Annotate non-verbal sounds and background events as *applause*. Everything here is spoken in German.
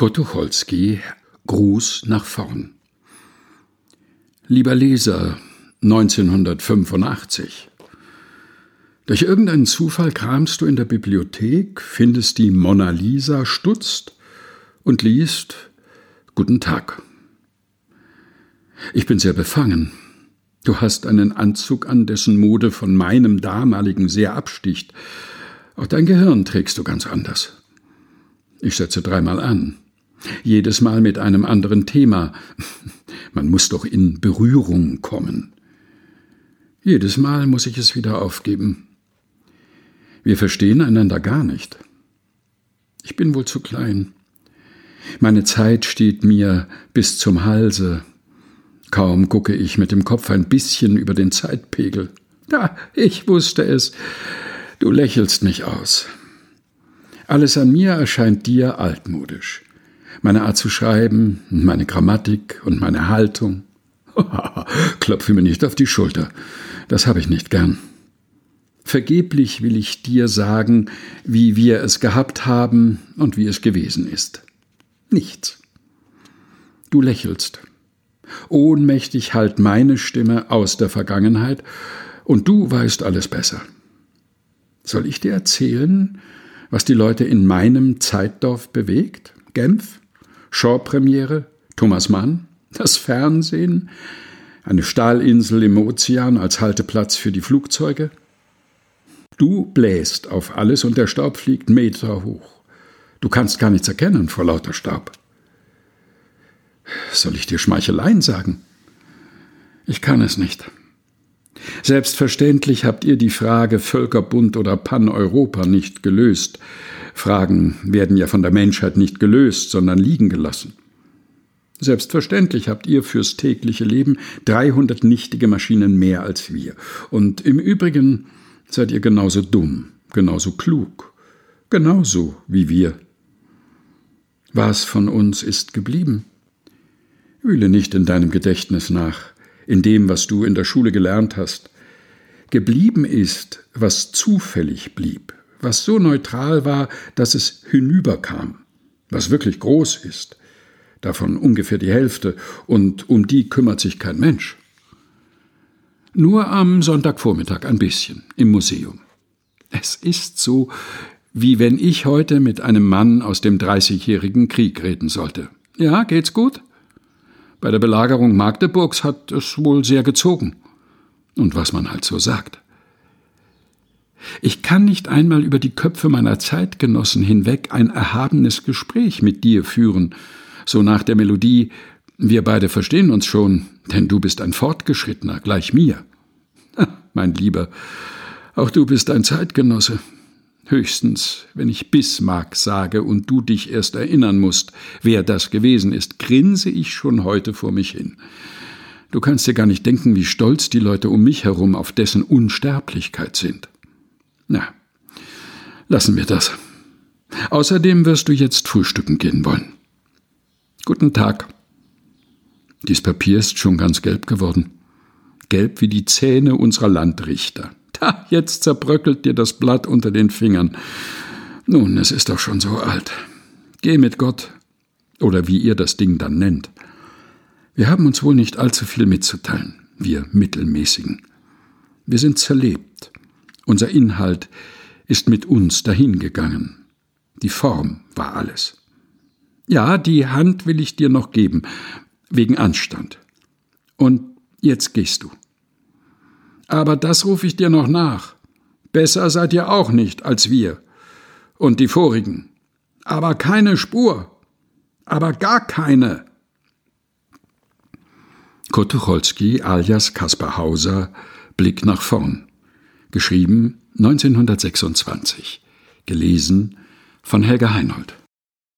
Kurt Tucholsky Gruß nach vorn Lieber Leser 1985 Durch irgendeinen Zufall kramst du in der Bibliothek, findest die Mona Lisa, stutzt und liest Guten Tag. Ich bin sehr befangen. Du hast einen Anzug an, dessen Mode von meinem damaligen sehr absticht. Auch dein Gehirn trägst du ganz anders. Ich setze dreimal an. Jedes Mal mit einem anderen Thema. Man muss doch in Berührung kommen. Jedes Mal muss ich es wieder aufgeben. Wir verstehen einander gar nicht. Ich bin wohl zu klein. Meine Zeit steht mir bis zum Halse. Kaum gucke ich mit dem Kopf ein bisschen über den Zeitpegel. Da, ich wusste es. Du lächelst mich aus. Alles an mir erscheint dir altmodisch. Meine Art zu schreiben, meine Grammatik und meine Haltung. *laughs* Klopfe mir nicht auf die Schulter. Das habe ich nicht gern. Vergeblich will ich dir sagen, wie wir es gehabt haben und wie es gewesen ist. Nichts. Du lächelst. Ohnmächtig hallt meine Stimme aus der Vergangenheit, und du weißt alles besser. Soll ich dir erzählen, was die Leute in meinem Zeitdorf bewegt? Genf? Shaw-Premiere? Thomas Mann? Das Fernsehen? Eine Stahlinsel im Ozean als Halteplatz für die Flugzeuge? Du bläst auf alles und der Staub fliegt Meter hoch. Du kannst gar nichts erkennen vor lauter Staub. Soll ich dir Schmeicheleien sagen? Ich kann es nicht. Selbstverständlich habt ihr die Frage Völkerbund oder Pan-Europa nicht gelöst. Fragen werden ja von der Menschheit nicht gelöst, sondern liegen gelassen. Selbstverständlich habt ihr fürs tägliche Leben 300 nichtige Maschinen mehr als wir. Und im Übrigen seid ihr genauso dumm, genauso klug, genauso wie wir. Was von uns ist geblieben? Wühle nicht in deinem Gedächtnis nach in dem, was du in der Schule gelernt hast. Geblieben ist, was zufällig blieb, was so neutral war, dass es hinüberkam, was wirklich groß ist, davon ungefähr die Hälfte, und um die kümmert sich kein Mensch. Nur am Sonntagvormittag ein bisschen im Museum. Es ist so, wie wenn ich heute mit einem Mann aus dem Dreißigjährigen Krieg reden sollte. Ja, geht's gut? Bei der Belagerung Magdeburgs hat es wohl sehr gezogen. Und was man halt so sagt. Ich kann nicht einmal über die Köpfe meiner Zeitgenossen hinweg ein erhabenes Gespräch mit dir führen, so nach der Melodie Wir beide verstehen uns schon, denn du bist ein Fortgeschrittener, gleich mir. mein Lieber, auch du bist ein Zeitgenosse, Höchstens, wenn ich Bismarck sage und du dich erst erinnern musst, wer das gewesen ist, grinse ich schon heute vor mich hin. Du kannst dir gar nicht denken, wie stolz die Leute um mich herum auf dessen Unsterblichkeit sind. Na, lassen wir das. Außerdem wirst du jetzt frühstücken gehen wollen. Guten Tag. Dies Papier ist schon ganz gelb geworden. Gelb wie die Zähne unserer Landrichter. Ha, jetzt zerbröckelt dir das Blatt unter den Fingern. Nun, es ist doch schon so alt. Geh mit Gott, oder wie ihr das Ding dann nennt. Wir haben uns wohl nicht allzu viel mitzuteilen, wir Mittelmäßigen. Wir sind zerlebt. Unser Inhalt ist mit uns dahingegangen. Die Form war alles. Ja, die Hand will ich dir noch geben, wegen Anstand. Und jetzt gehst du. Aber das rufe ich dir noch nach. Besser seid ihr auch nicht als wir und die vorigen. Aber keine Spur. Aber gar keine. Kurt Tucholsky alias Kaspar Hauser Blick nach vorn. Geschrieben 1926. Gelesen von Helga Heinold.